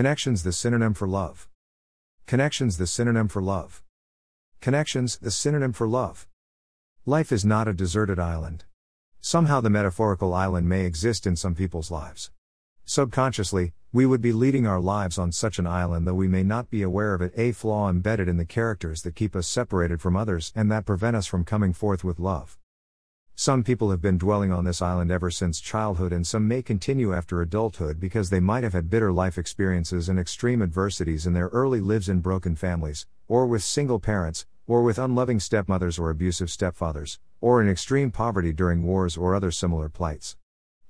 Connections the synonym for love. Connections the synonym for love. Connections the synonym for love. Life is not a deserted island. Somehow the metaphorical island may exist in some people's lives. Subconsciously, we would be leading our lives on such an island though we may not be aware of it, a flaw embedded in the characters that keep us separated from others and that prevent us from coming forth with love. Some people have been dwelling on this island ever since childhood, and some may continue after adulthood because they might have had bitter life experiences and extreme adversities in their early lives in broken families, or with single parents, or with unloving stepmothers or abusive stepfathers, or in extreme poverty during wars or other similar plights.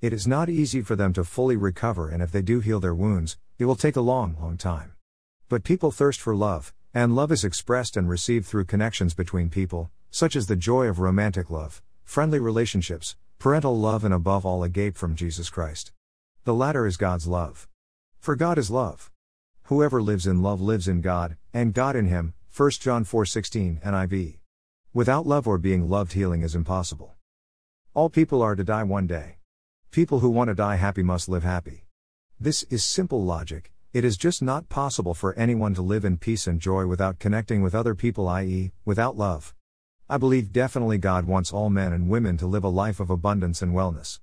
It is not easy for them to fully recover, and if they do heal their wounds, it will take a long, long time. But people thirst for love, and love is expressed and received through connections between people, such as the joy of romantic love, friendly relationships, parental love, and above all, a agape from Jesus Christ. The latter is God's love. For God is love. Whoever lives in love lives in God, and God in him. 1 John 4:16 NIV. Without love or being loved healing is impossible. All people are to die one day. People who want to die happy must live happy. This is simple logic. It is just not possible for anyone to live in peace and joy without connecting with other people, i.e., without love. I believe definitely God wants all men and women to live a life of abundance and wellness.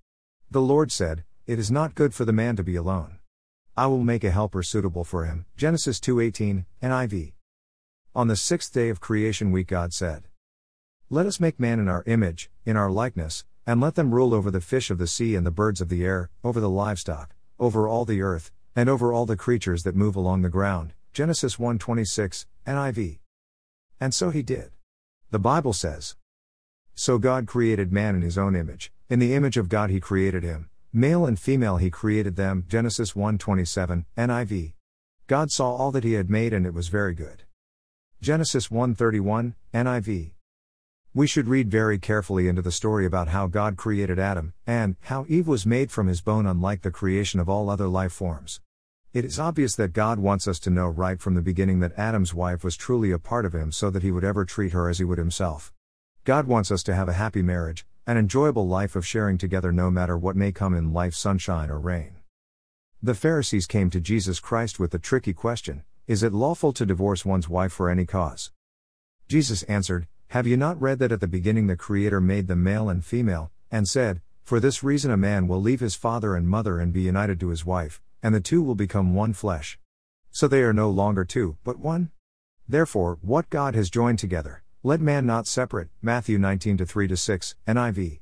The Lord said, It is not good for the man to be alone. I will make a helper suitable for him. Genesis 2:18, NIV. On the sixth day of creation week, God said, Let us make man in our image, in our likeness, and let them rule over the fish of the sea and the birds of the air, over the livestock, over all the earth, and over all the creatures that move along the ground. Genesis 1:26, NIV. And so he did. The Bible says So God created man in his own image, in the image of God he created him, male and female he created them. Genesis 1:27, NIV. God saw all that he had made and it was very good. Genesis 1:31, NIV. We should read very carefully into the story about how God created Adam, and how Eve was made from his bone, unlike the creation of all other life forms. It is obvious that God wants us to know right from the beginning that Adam's wife was truly a part of him so that he would ever treat her as he would himself. God wants us to have a happy marriage, an enjoyable life of sharing together no matter what may come in life sunshine or rain. The Pharisees came to Jesus Christ with the tricky question Is it lawful to divorce one's wife for any cause? Jesus answered, Have you not read that at the beginning the Creator made them male and female, and said, For this reason a man will leave his father and mother and be united to his wife, and the two will become one flesh. So they are no longer two, but one? Therefore, what God has joined together, let man not separate. Matthew 19 3 6, NIV.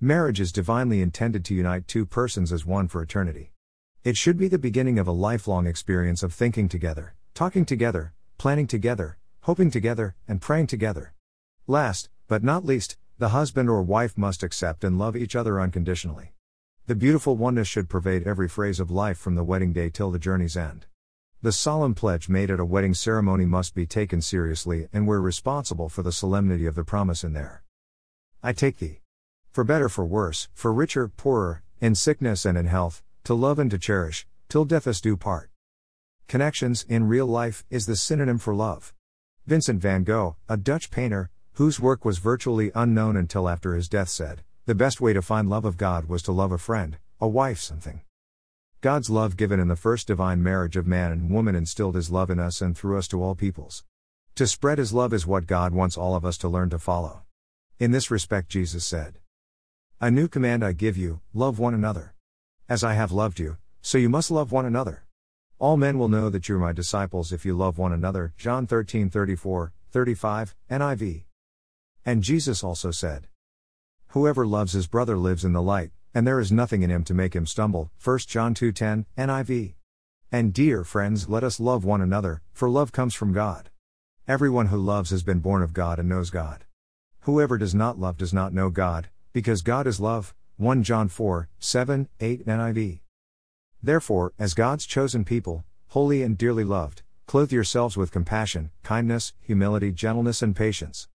Marriage is divinely intended to unite two persons as one for eternity. It should be the beginning of a lifelong experience of thinking together, talking together, planning together, hoping together, and praying together. Last, but not least, the husband or wife must accept and love each other unconditionally. The beautiful oneness should pervade every phrase of life from the wedding day till the journey's end. The solemn pledge made at a wedding ceremony must be taken seriously, and we're responsible for the solemnity of the promise in there. I take thee. For better, for worse, for richer, poorer, in sickness and in health, to love and to cherish, till death us do part. Connections, in real life, is the synonym for love. Vincent van Gogh, a Dutch painter, whose work was virtually unknown until after his death, said, the best way to find love of God was to love a friend, a wife, something. God's love given in the first divine marriage of man and woman instilled his love in us and through us to all peoples. To spread his love is what God wants all of us to learn to follow. In this respect, Jesus said, A new command I give you love one another. As I have loved you, so you must love one another. All men will know that you're my disciples if you love one another. John 13 34, 35, NIV. And Jesus also said, Whoever loves his brother lives in the light, and there is nothing in him to make him stumble. 1 John 2:10, NIV. And dear friends, let us love one another, for love comes from God. Everyone who loves has been born of God and knows God. Whoever does not love does not know God, because God is love. 1 John 4, 7, 8 NIV. Therefore, as God's chosen people, holy and dearly loved, clothe yourselves with compassion, kindness, humility, gentleness, and patience.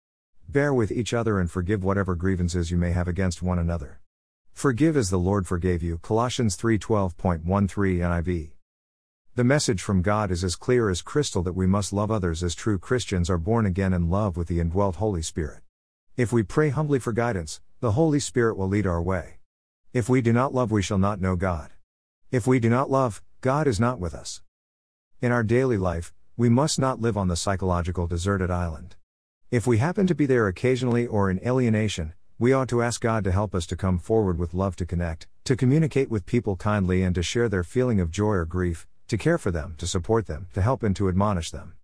Bear with each other and forgive whatever grievances you may have against one another. Forgive as the Lord forgave you. Colossians 3:12.13 NIV. The message from God is as clear as crystal that we must love others as true Christians are born again in love with the indwelt Holy Spirit. If we pray humbly for guidance, the Holy Spirit will lead our way. If we do not love, we shall not know God. If we do not love, God is not with us. In our daily life, we must not live on the psychological deserted island. If we happen to be there occasionally or in alienation, we ought to ask God to help us to come forward with love to connect, to communicate with people kindly and to share their feeling of joy or grief, to care for them, to support them, to help and to admonish them.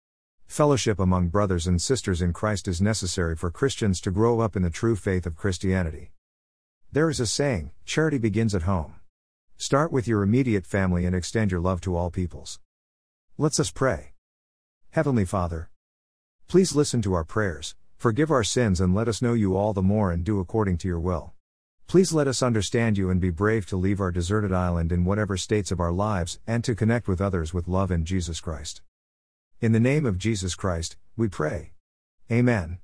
Fellowship among brothers and sisters in Christ is necessary for Christians to grow up in the true faith of Christianity. There is a saying charity begins at home. Start with your immediate family and extend your love to all peoples. Let's us pray. Heavenly Father, please listen to our prayers, forgive our sins, and let us know you all the more and do according to your will. Please let us understand you and be brave to leave our deserted island in whatever states of our lives and to connect with others with love in Jesus Christ. In the name of Jesus Christ, we pray. Amen.